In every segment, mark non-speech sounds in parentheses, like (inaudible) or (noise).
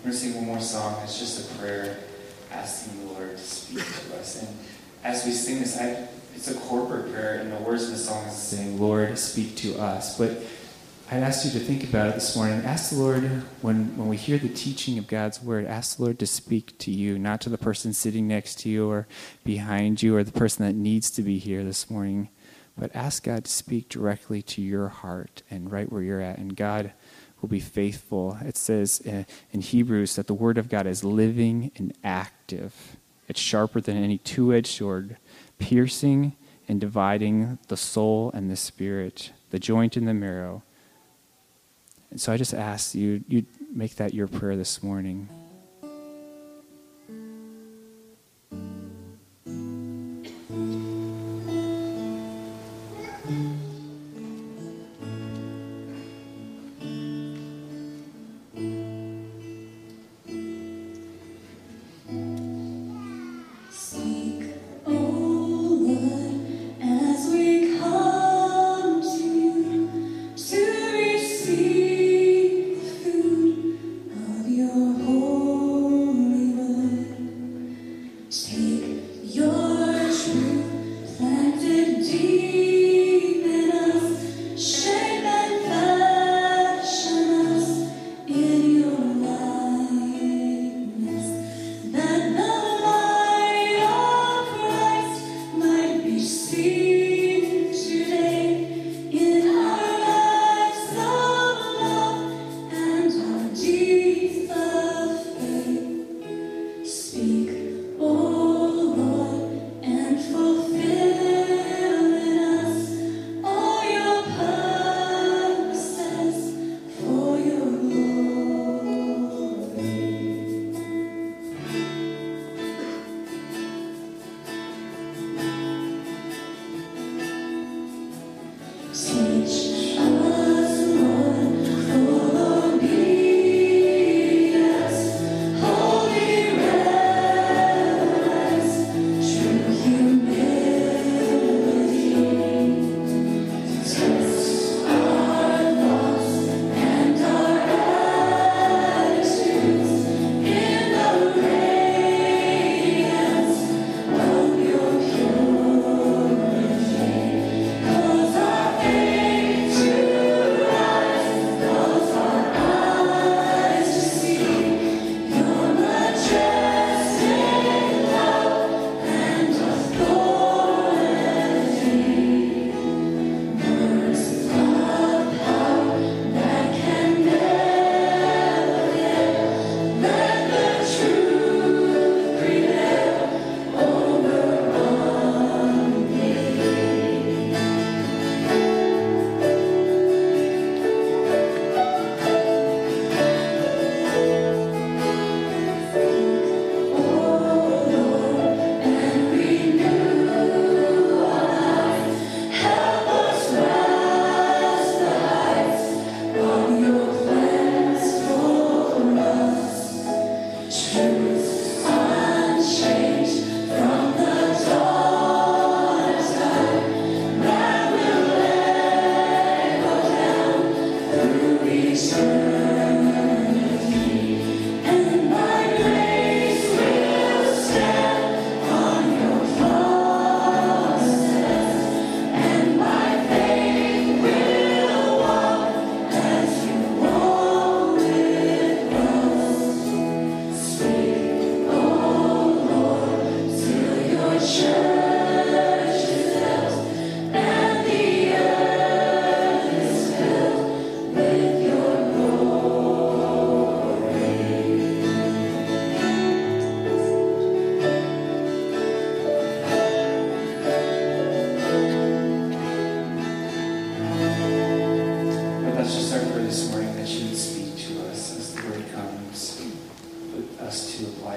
We're going to sing one more song. It's just a prayer asking the Lord to speak to us. And as we sing this, I, it's a corporate prayer, and the words of the song is saying, Lord, speak to us. But I'd ask you to think about it this morning. Ask the Lord, when, when we hear the teaching of God's word, ask the Lord to speak to you, not to the person sitting next to you or behind you or the person that needs to be here this morning, but ask God to speak directly to your heart and right where you're at. And God will be faithful. It says uh, in Hebrews that the Word of God is living and active. It's sharper than any two edged sword, piercing and dividing the soul and the spirit, the joint and the marrow. And so I just ask you, you make that your prayer this morning.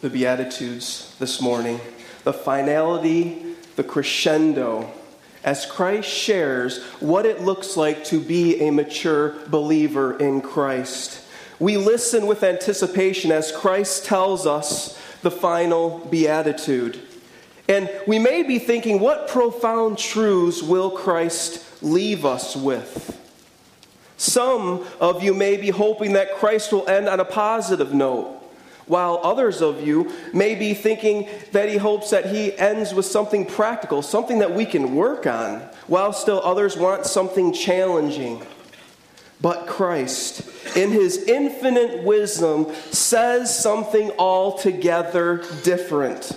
the Beatitudes this morning, the finality, the crescendo, as Christ shares what it looks like to be a mature believer in Christ. We listen with anticipation as Christ tells us the final beatitude. And we may be thinking, what profound truths will Christ leave us with? Some of you may be hoping that Christ will end on a positive note, while others of you may be thinking that he hopes that he ends with something practical, something that we can work on, while still others want something challenging. But Christ, in his infinite wisdom, says something altogether different.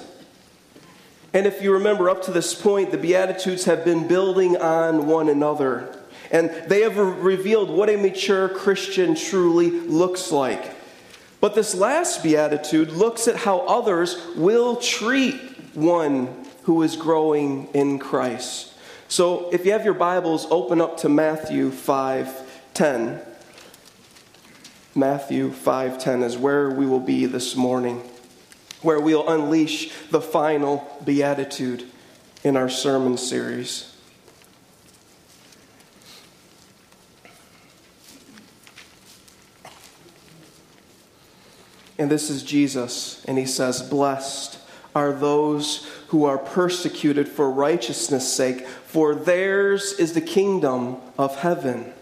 And if you remember, up to this point, the Beatitudes have been building on one another. And they have revealed what a mature Christian truly looks like. But this last Beatitude looks at how others will treat one who is growing in Christ. So if you have your Bibles, open up to Matthew 5 10. Matthew 5:10 is where we will be this morning, where we'll unleash the final beatitude in our sermon series. And this is Jesus, and he says, Blessed are those who are persecuted for righteousness' sake, for theirs is the kingdom of heaven.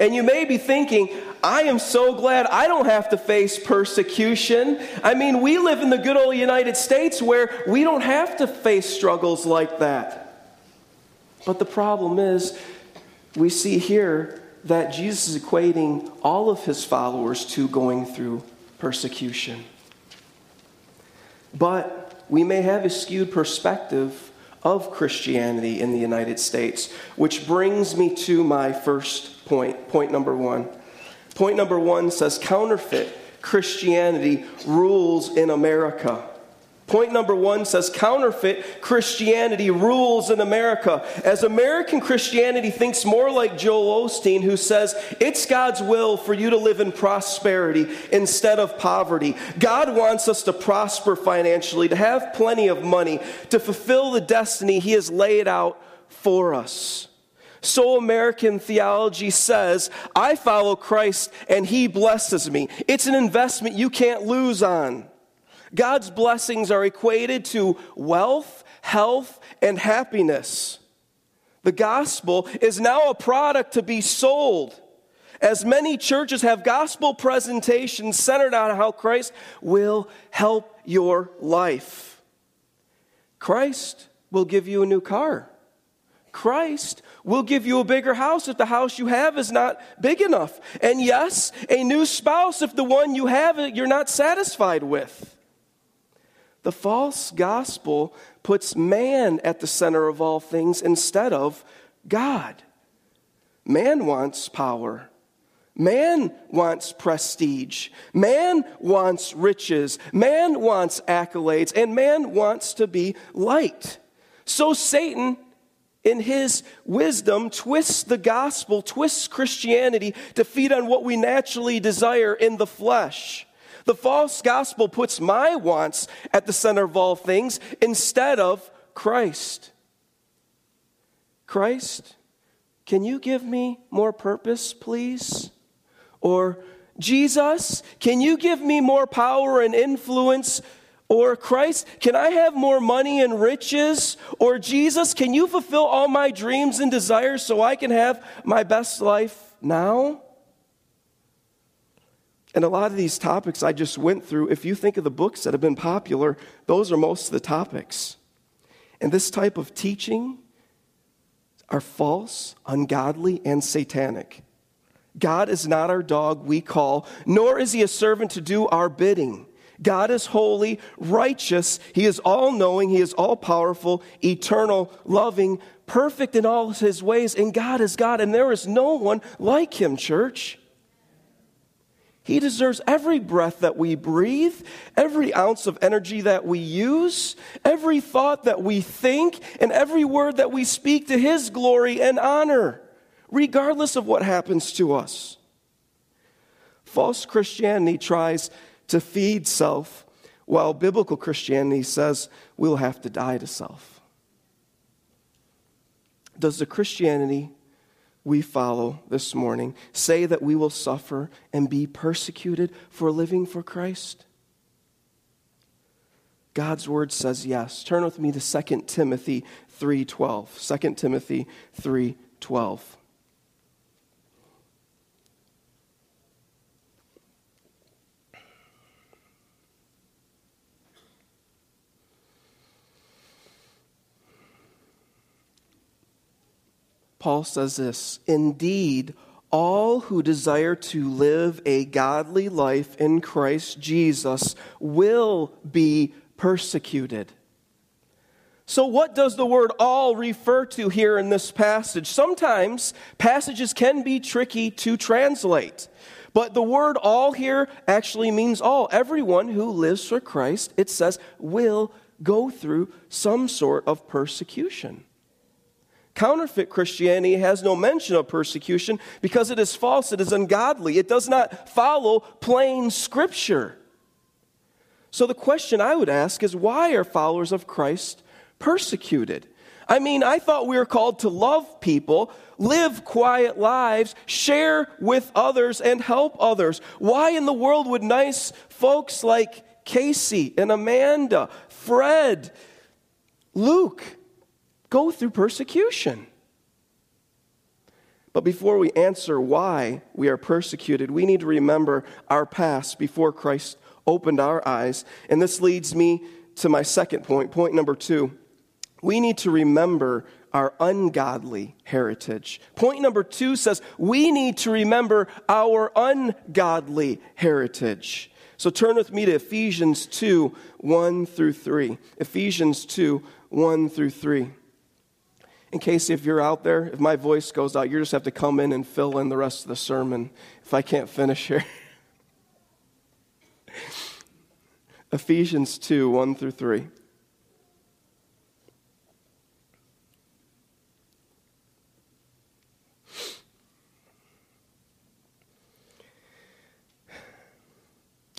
And you may be thinking, I am so glad I don't have to face persecution. I mean, we live in the good old United States where we don't have to face struggles like that. But the problem is, we see here that Jesus is equating all of his followers to going through persecution. But we may have a skewed perspective of Christianity in the United States, which brings me to my first point, point number one. Point number one says counterfeit Christianity rules in America. Point number one says counterfeit Christianity rules in America. As American Christianity thinks more like Joel Osteen, who says it's God's will for you to live in prosperity instead of poverty. God wants us to prosper financially, to have plenty of money, to fulfill the destiny He has laid out for us. So American theology says, I follow Christ and he blesses me. It's an investment you can't lose on. God's blessings are equated to wealth, health, and happiness. The gospel is now a product to be sold. As many churches have gospel presentations centered on how Christ will help your life. Christ will give you a new car. Christ will give you a bigger house if the house you have is not big enough. And yes, a new spouse if the one you have you're not satisfied with. The false gospel puts man at the center of all things instead of God. Man wants power. Man wants prestige. Man wants riches. Man wants accolades. And man wants to be liked. So Satan in his wisdom, twists the gospel, twists Christianity to feed on what we naturally desire in the flesh. The false gospel puts my wants at the center of all things instead of Christ. Christ, can you give me more purpose, please? Or, Jesus, can you give me more power and influence or Christ, can I have more money and riches? Or Jesus, can you fulfill all my dreams and desires so I can have my best life now? And a lot of these topics I just went through, if you think of the books that have been popular, those are most of the topics. And this type of teaching are false, ungodly, and satanic. God is not our dog we call, nor is he a servant to do our bidding. God is holy, righteous. He is all knowing. He is all powerful, eternal, loving, perfect in all his ways. And God is God, and there is no one like him, church. He deserves every breath that we breathe, every ounce of energy that we use, every thought that we think, and every word that we speak to His glory and honor, regardless of what happens to us. False Christianity tries to feed self while biblical Christianity says we'll have to die to self. Does the Christianity we follow this morning say that we will suffer and be persecuted for living for Christ? God's word says yes. Turn with me to 2 Timothy 3:12. 2 Timothy 3:12. Paul says this Indeed, all who desire to live a godly life in Christ Jesus will be persecuted. So, what does the word all refer to here in this passage? Sometimes passages can be tricky to translate, but the word all here actually means all. Everyone who lives for Christ, it says, will go through some sort of persecution. Counterfeit Christianity has no mention of persecution because it is false, it is ungodly, it does not follow plain scripture. So the question I would ask is why are followers of Christ persecuted? I mean, I thought we were called to love people, live quiet lives, share with others, and help others. Why in the world would nice folks like Casey and Amanda, Fred, Luke, go through persecution. But before we answer why we are persecuted, we need to remember our past before Christ opened our eyes. And this leads me to my second point, point number two. We need to remember our ungodly heritage. Point number two says we need to remember our ungodly heritage. So turn with me to Ephesians 2 1 through 3. Ephesians 2 1 through 3 in case if you're out there, if my voice goes out, you just have to come in and fill in the rest of the sermon if I can't finish here. (laughs) Ephesians 2 1 through 3.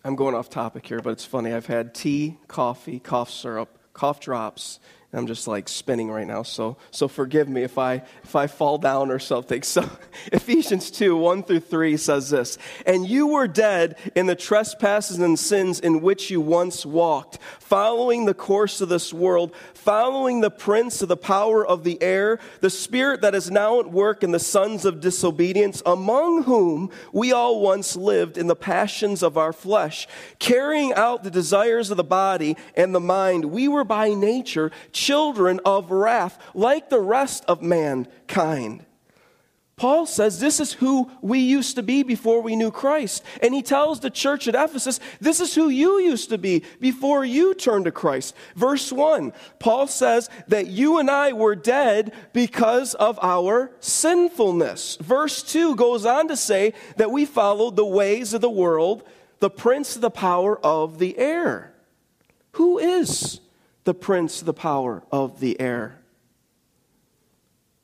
I'm going off topic here, but it's funny. I've had tea, coffee, cough syrup, cough drops, I'm just like spinning right now, so, so forgive me if I, if I fall down or something. (laughs) So Ephesians 2 1 through 3 says this And you were dead in the trespasses and sins in which you once walked, following the course of this world, following the prince of the power of the air, the spirit that is now at work in the sons of disobedience, among whom we all once lived in the passions of our flesh, carrying out the desires of the body and the mind. We were by nature children of wrath, like the rest of mankind. Paul says this is who we used to be before we knew Christ. And he tells the church at Ephesus, this is who you used to be before you turned to Christ. Verse 1, Paul says that you and I were dead because of our sinfulness. Verse 2 goes on to say that we followed the ways of the world, the prince of the power of the air. Who is the prince, the power of the air.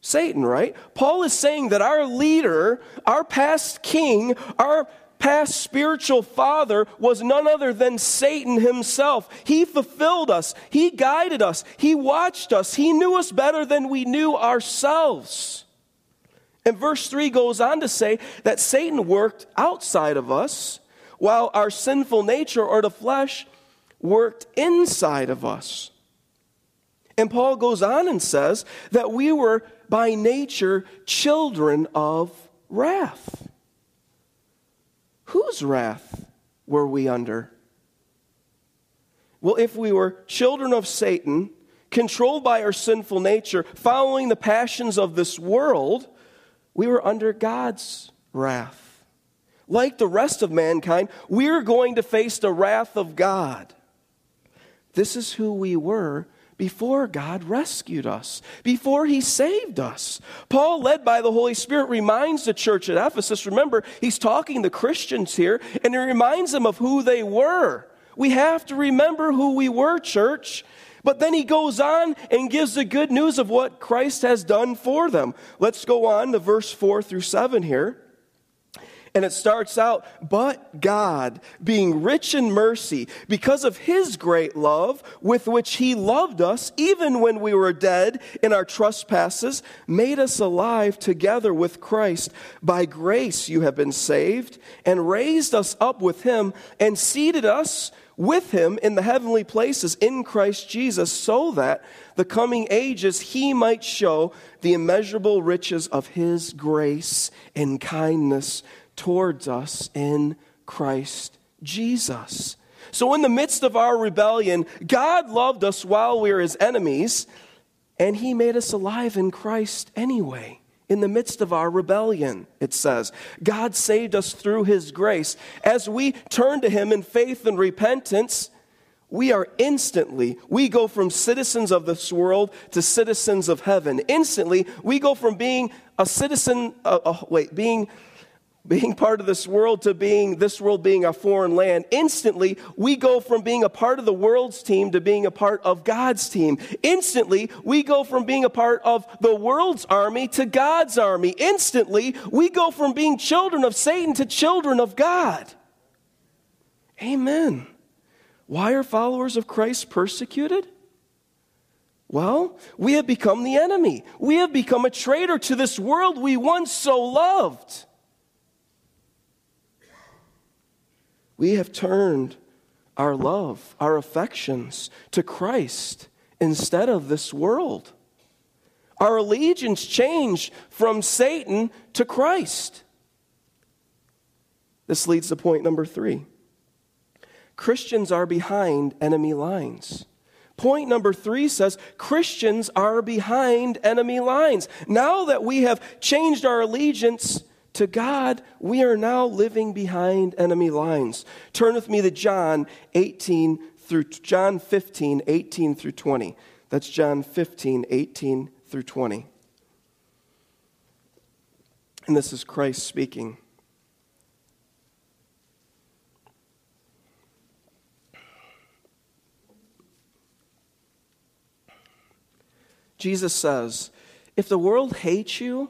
Satan, right? Paul is saying that our leader, our past king, our past spiritual father was none other than Satan himself. He fulfilled us, he guided us, he watched us, he knew us better than we knew ourselves. And verse 3 goes on to say that Satan worked outside of us, while our sinful nature or the flesh worked inside of us. And Paul goes on and says that we were by nature children of wrath. Whose wrath were we under? Well, if we were children of Satan, controlled by our sinful nature, following the passions of this world, we were under God's wrath. Like the rest of mankind, we're going to face the wrath of God. This is who we were before God rescued us, before He saved us. Paul, led by the Holy Spirit, reminds the church at Ephesus remember, he's talking to Christians here, and he reminds them of who they were. We have to remember who we were, church. But then he goes on and gives the good news of what Christ has done for them. Let's go on to verse 4 through 7 here. And it starts out, but God, being rich in mercy, because of his great love with which he loved us, even when we were dead in our trespasses, made us alive together with Christ. By grace you have been saved, and raised us up with him, and seated us with him in the heavenly places in Christ Jesus, so that the coming ages he might show the immeasurable riches of his grace and kindness towards us in Christ Jesus. So, in the midst of our rebellion, God loved us while we were his enemies, and he made us alive in Christ anyway in the midst of our rebellion, it says. God saved us through his grace. As we turn to him in faith and repentance, we are instantly, we go from citizens of this world to citizens of heaven. Instantly, we go from being a citizen, uh, uh, wait, being being part of this world to being this world being a foreign land instantly we go from being a part of the world's team to being a part of god's team. Instantly we go from being a part of the world's army to god's army. Instantly we go from being children of satan to children of god. Amen. Why are followers of christ persecuted? Well, we have become the enemy. We have become a traitor to this world we once so loved. We have turned our love, our affections to Christ instead of this world. Our allegiance changed from Satan to Christ. This leads to point number three Christians are behind enemy lines. Point number three says Christians are behind enemy lines. Now that we have changed our allegiance to God, we are now living behind enemy lines. Turn with me to John 18 through John 15, 18 through 20. That's John 15, 18 through 20. And this is Christ speaking. Jesus says, If the world hates you,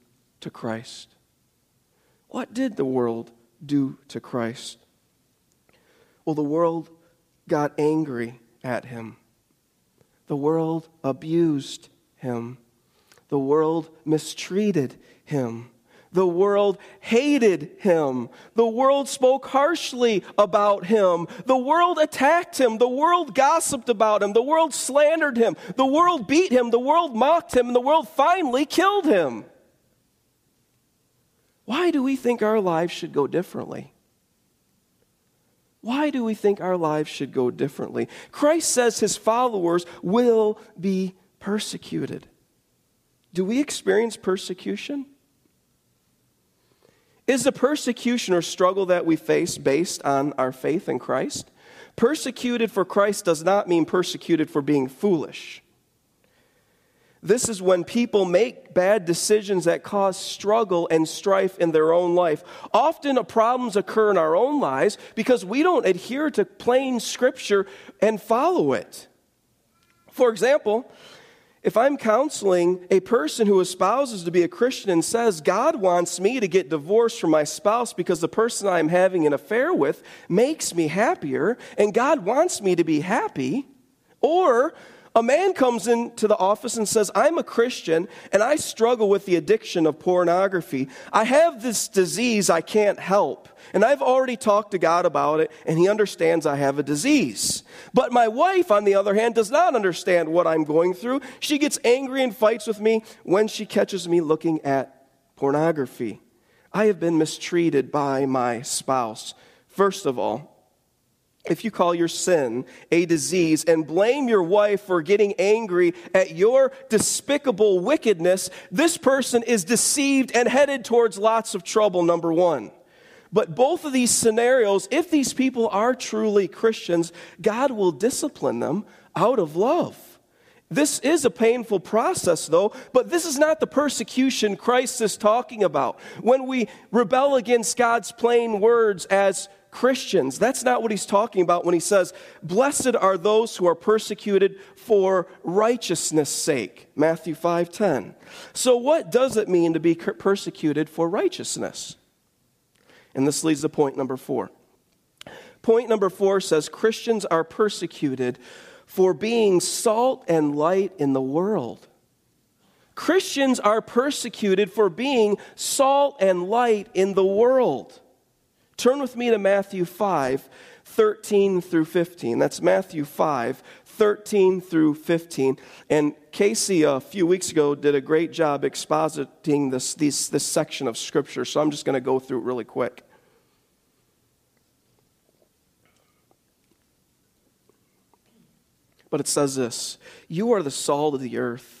to Christ. What did the world do to Christ? Well, the world got angry at him. The world abused him. The world mistreated him. The world hated him. The world spoke harshly about him. The world attacked him. The world gossiped about him. The world slandered him. The world beat him. The world mocked him. And the world finally killed him. Why do we think our lives should go differently? Why do we think our lives should go differently? Christ says his followers will be persecuted. Do we experience persecution? Is the persecution or struggle that we face based on our faith in Christ? Persecuted for Christ does not mean persecuted for being foolish. This is when people make bad decisions that cause struggle and strife in their own life. Often uh, problems occur in our own lives because we don't adhere to plain scripture and follow it. For example, if I'm counseling a person who espouses to be a Christian and says, God wants me to get divorced from my spouse because the person I'm having an affair with makes me happier, and God wants me to be happy, or a man comes into the office and says, I'm a Christian and I struggle with the addiction of pornography. I have this disease I can't help. And I've already talked to God about it, and He understands I have a disease. But my wife, on the other hand, does not understand what I'm going through. She gets angry and fights with me when she catches me looking at pornography. I have been mistreated by my spouse. First of all, if you call your sin a disease and blame your wife for getting angry at your despicable wickedness, this person is deceived and headed towards lots of trouble, number one. But both of these scenarios, if these people are truly Christians, God will discipline them out of love. This is a painful process, though, but this is not the persecution Christ is talking about. When we rebel against God's plain words as Christians, that's not what he's talking about when he says, Blessed are those who are persecuted for righteousness' sake. Matthew 5:10. So what does it mean to be persecuted for righteousness? And this leads to point number 4. Point number 4 says Christians are persecuted for being salt and light in the world. Christians are persecuted for being salt and light in the world. Turn with me to Matthew 5, 13 through 15. That's Matthew 5, 13 through 15. And Casey, a few weeks ago, did a great job expositing this, this, this section of Scripture, so I'm just going to go through it really quick. But it says this You are the salt of the earth.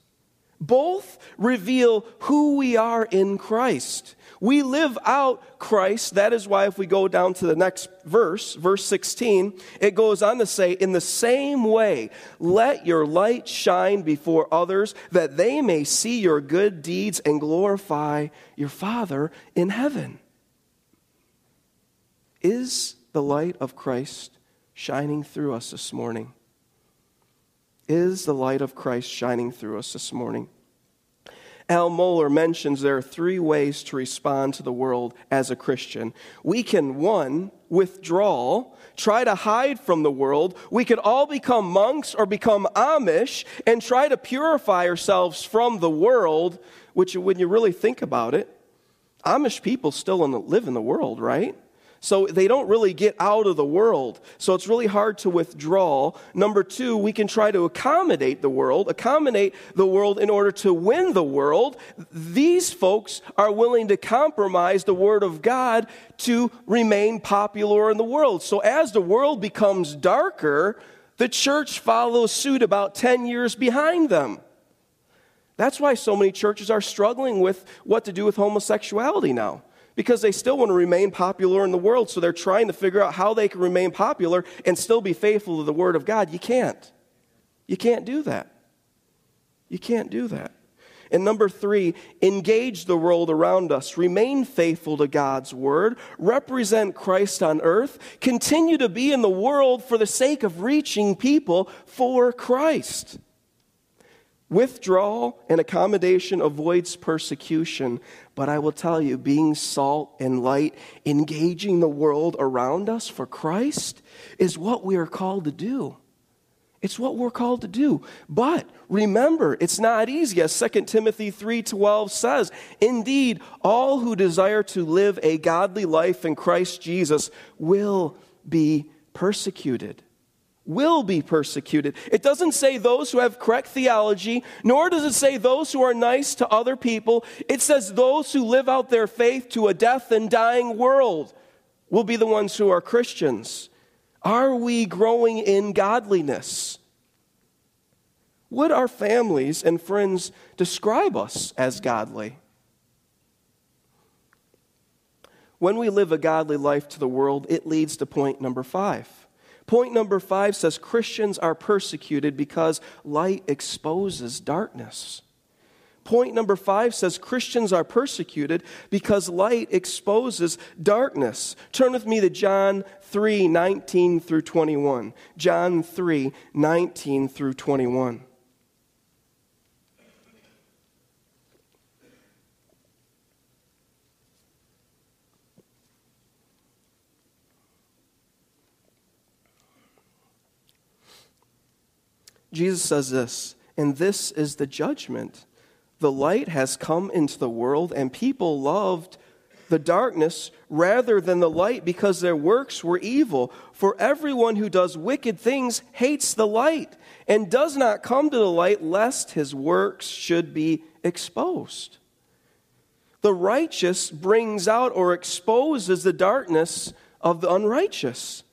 Both reveal who we are in Christ. We live out Christ. That is why, if we go down to the next verse, verse 16, it goes on to say, In the same way, let your light shine before others, that they may see your good deeds and glorify your Father in heaven. Is the light of Christ shining through us this morning? Is the light of Christ shining through us this morning? Al Mohler mentions there are three ways to respond to the world as a Christian. We can, one, withdraw, try to hide from the world. We could all become monks or become Amish and try to purify ourselves from the world, which, when you really think about it, Amish people still live in the world, right? So they don't really get out of the world. So it's really hard to withdraw. Number two, we can try to accommodate the world, accommodate the world in order to win the world. These folks are willing to compromise the word of God to remain popular in the world. So as the world becomes darker, the church follows suit about 10 years behind them. That's why so many churches are struggling with what to do with homosexuality now because they still want to remain popular in the world. So they're trying to figure out how they can remain popular and still be faithful to the Word of God. You can't. You can't do that. You can't do that. And number three, engage the world around us. Remain faithful to God's word. Represent Christ on earth. Continue to be in the world for the sake of reaching people for Christ. Withdrawal and accommodation avoids persecution, but I will tell you, being salt and light, engaging the world around us for Christ, is what we are called to do. It's what we're called to do. But remember, it's not easy. As 2 Timothy 3:12 says, "Indeed, all who desire to live a godly life in Christ Jesus will be persecuted." Will be persecuted. It doesn't say those who have correct theology, nor does it say those who are nice to other people. It says those who live out their faith to a death and dying world will be the ones who are Christians. Are we growing in godliness? Would our families and friends describe us as godly? When we live a godly life to the world, it leads to point number five. Point number five says Christians are persecuted because light exposes darkness. Point number five says Christians are persecuted because light exposes darkness. Turn with me to John 3 19 through 21. John 3 19 through 21. Jesus says this, and this is the judgment. The light has come into the world, and people loved the darkness rather than the light because their works were evil. For everyone who does wicked things hates the light and does not come to the light lest his works should be exposed. The righteous brings out or exposes the darkness of the unrighteous.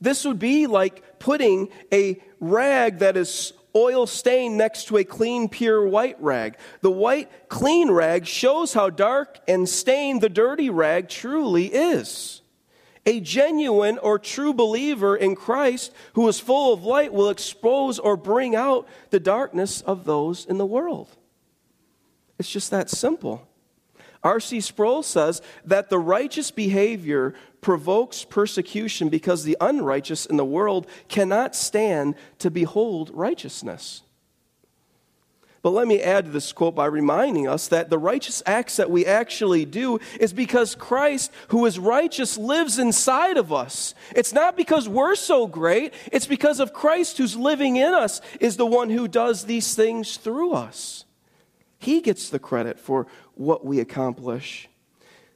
This would be like putting a rag that is oil stained next to a clean, pure white rag. The white, clean rag shows how dark and stained the dirty rag truly is. A genuine or true believer in Christ who is full of light will expose or bring out the darkness of those in the world. It's just that simple. R.C. Sproul says that the righteous behavior provokes persecution because the unrighteous in the world cannot stand to behold righteousness. But let me add to this quote by reminding us that the righteous acts that we actually do is because Christ, who is righteous, lives inside of us. It's not because we're so great, it's because of Christ who's living in us, is the one who does these things through us. He gets the credit for what we accomplish.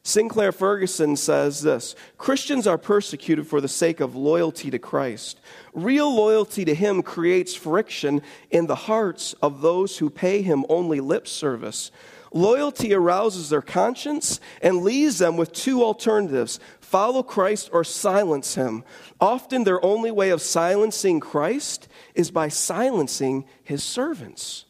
Sinclair Ferguson says this Christians are persecuted for the sake of loyalty to Christ. Real loyalty to Him creates friction in the hearts of those who pay Him only lip service. Loyalty arouses their conscience and leaves them with two alternatives follow Christ or silence Him. Often, their only way of silencing Christ is by silencing His servants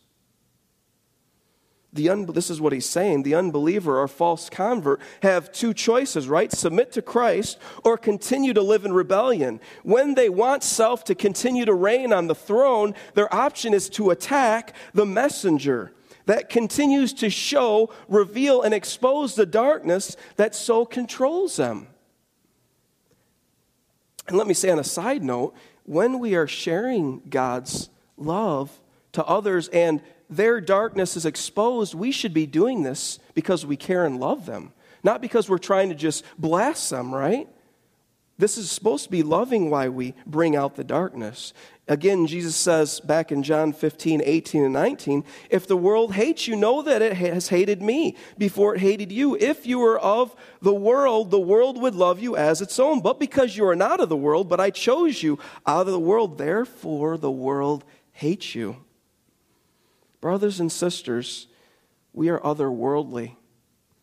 the un- this is what he's saying the unbeliever or false convert have two choices right? Submit to christ or continue to live in rebellion. When they want self to continue to reign on the throne their option is to attack the messenger. That continues to show reveal and expose the darkness that so controls them. And let me say on a side note when we are sharing god's love to others and their darkness is exposed, we should be doing this because we care and love them, not because we're trying to just blast them, right? This is supposed to be loving why we bring out the darkness. Again, Jesus says back in John 15, 18, and 19, if the world hates you, know that it has hated me before it hated you. If you were of the world, the world would love you as its own. But because you are not of the world, but I chose you out of the world, therefore the world hates you. Brothers and sisters, we are otherworldly.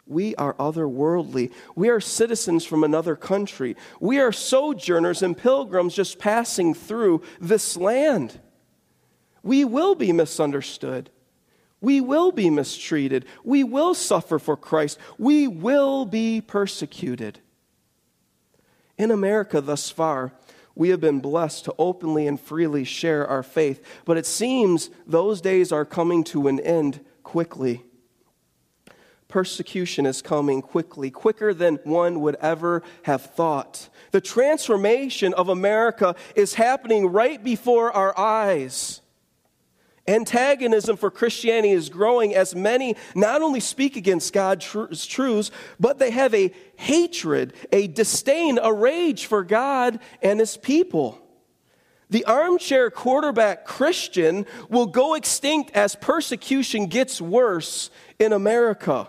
We are otherworldly. We are citizens from another country. We are sojourners and pilgrims just passing through this land. We will be misunderstood. We will be mistreated. We will suffer for Christ. We will be persecuted. In America thus far, we have been blessed to openly and freely share our faith. But it seems those days are coming to an end quickly. Persecution is coming quickly, quicker than one would ever have thought. The transformation of America is happening right before our eyes. Antagonism for Christianity is growing as many not only speak against God's truths, but they have a hatred, a disdain, a rage for God and his people. The armchair quarterback Christian will go extinct as persecution gets worse in America.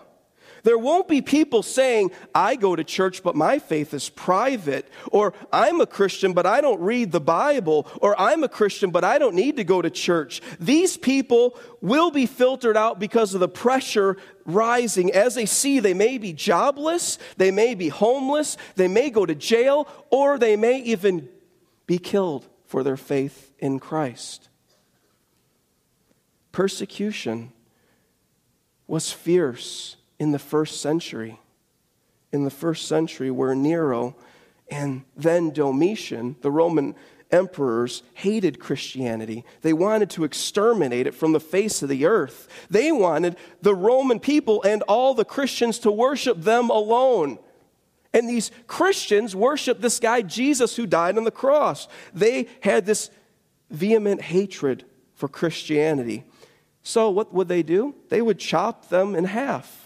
There won't be people saying, I go to church, but my faith is private, or I'm a Christian, but I don't read the Bible, or I'm a Christian, but I don't need to go to church. These people will be filtered out because of the pressure rising as they see they may be jobless, they may be homeless, they may go to jail, or they may even be killed for their faith in Christ. Persecution was fierce in the first century. In the first century, where Nero and then Domitian, the Roman emperors, hated Christianity. They wanted to exterminate it from the face of the earth. They wanted the Roman people and all the Christians to worship them alone. And these Christians worshiped this guy, Jesus, who died on the cross. They had this vehement hatred for Christianity. So, what would they do? They would chop them in half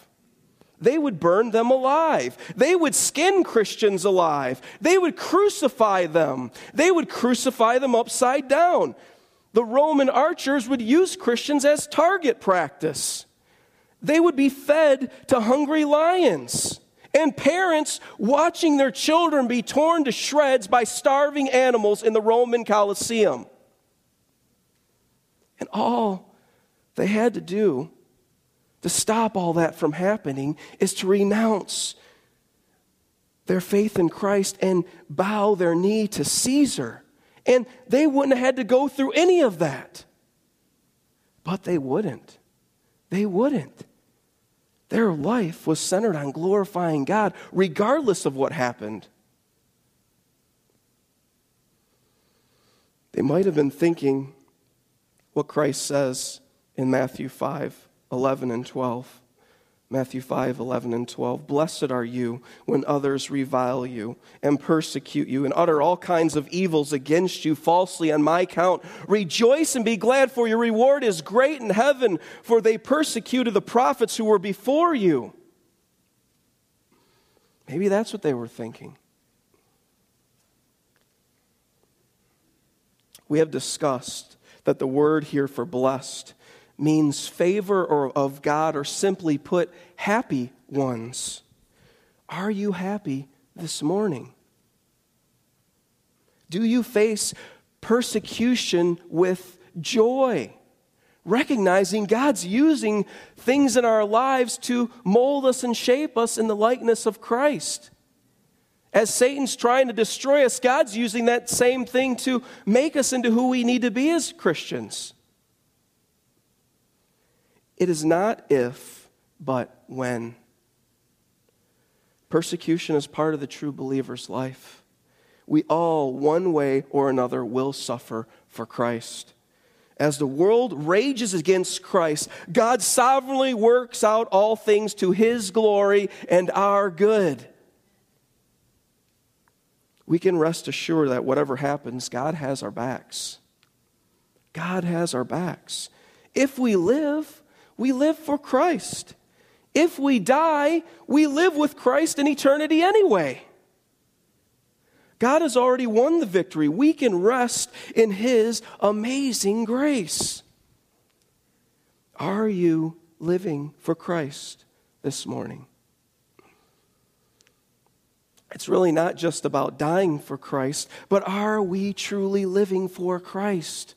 they would burn them alive. They would skin Christians alive. They would crucify them. They would crucify them upside down. The Roman archers would use Christians as target practice. They would be fed to hungry lions. and parents watching their children be torn to shreds by starving animals in the Roman Colosseum. And all they had to do to stop all that from happening is to renounce their faith in Christ and bow their knee to Caesar. And they wouldn't have had to go through any of that. But they wouldn't. They wouldn't. Their life was centered on glorifying God, regardless of what happened. They might have been thinking what Christ says in Matthew 5 11 and 12. Matthew 5, 11 and 12. Blessed are you when others revile you and persecute you and utter all kinds of evils against you falsely on my account. Rejoice and be glad, for your reward is great in heaven, for they persecuted the prophets who were before you. Maybe that's what they were thinking. We have discussed that the word here for blessed means favor or of God, or simply put, happy ones. Are you happy this morning? Do you face persecution with joy? Recognizing God's using things in our lives to mold us and shape us in the likeness of Christ. As Satan's trying to destroy us, God's using that same thing to make us into who we need to be as Christians. It is not if, but when. Persecution is part of the true believer's life. We all, one way or another, will suffer for Christ. As the world rages against Christ, God sovereignly works out all things to his glory and our good. We can rest assured that whatever happens, God has our backs. God has our backs. If we live, we live for Christ. If we die, we live with Christ in eternity anyway. God has already won the victory. We can rest in His amazing grace. Are you living for Christ this morning? It's really not just about dying for Christ, but are we truly living for Christ?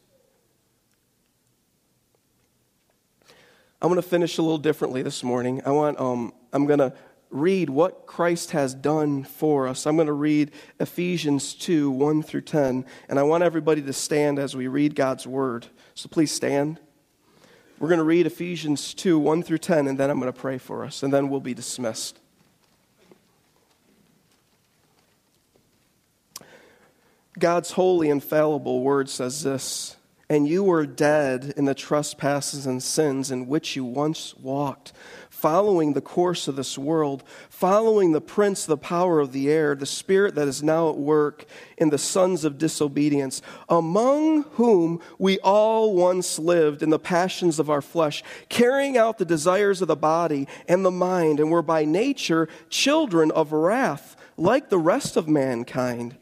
I'm going to finish a little differently this morning. I want, um, I'm going to read what Christ has done for us. I'm going to read Ephesians 2 1 through 10, and I want everybody to stand as we read God's word. So please stand. We're going to read Ephesians 2 1 through 10, and then I'm going to pray for us, and then we'll be dismissed. God's holy, infallible word says this and you were dead in the trespasses and sins in which you once walked, following the course of this world, following the prince, the power of the air, the spirit that is now at work in the sons of disobedience, among whom we all once lived in the passions of our flesh, carrying out the desires of the body and the mind, and were by nature children of wrath, like the rest of mankind.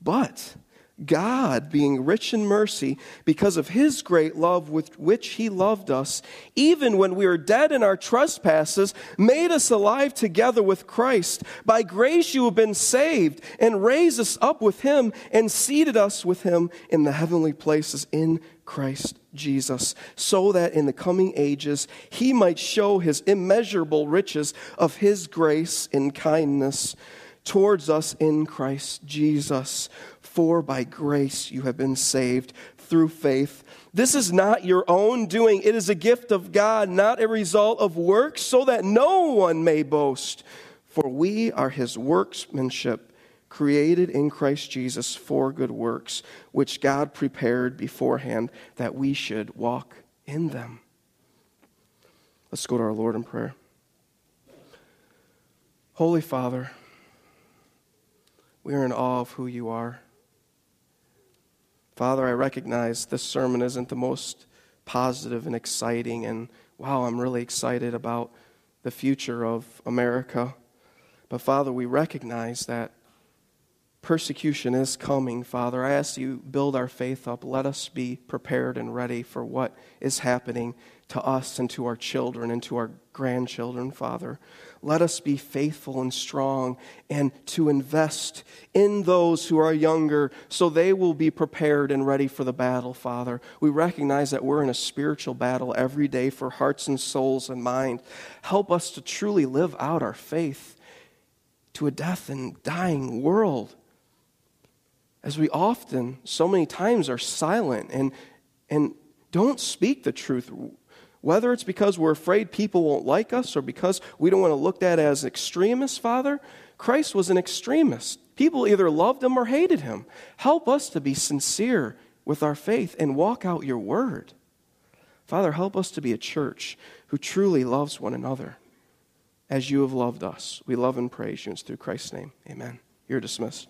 But God, being rich in mercy, because of his great love with which he loved us, even when we were dead in our trespasses, made us alive together with Christ. By grace you have been saved, and raised us up with him, and seated us with him in the heavenly places in Christ Jesus, so that in the coming ages he might show his immeasurable riches of his grace and kindness towards us in Christ Jesus. For by grace you have been saved through faith. This is not your own doing, it is a gift of God, not a result of works, so that no one may boast. For we are his workmanship, created in Christ Jesus for good works, which God prepared beforehand that we should walk in them. Let's go to our Lord in prayer. Holy Father, we are in awe of who you are. Father, I recognize this sermon isn't the most positive and exciting, and wow, I'm really excited about the future of America. But Father, we recognize that persecution is coming, Father. I ask you build our faith up. Let us be prepared and ready for what is happening to us and to our children and to our grandchildren, Father. Let us be faithful and strong and to invest in those who are younger so they will be prepared and ready for the battle, Father. We recognize that we're in a spiritual battle every day for hearts and souls and mind. Help us to truly live out our faith to a death and dying world. As we often, so many times, are silent and, and don't speak the truth whether it's because we're afraid people won't like us or because we don't want to look at as extremists, Father, Christ was an extremist. People either loved him or hated him. Help us to be sincere with our faith and walk out your word. Father, help us to be a church who truly loves one another as you have loved us. We love and praise you. It's through Christ's name. Amen. You're dismissed.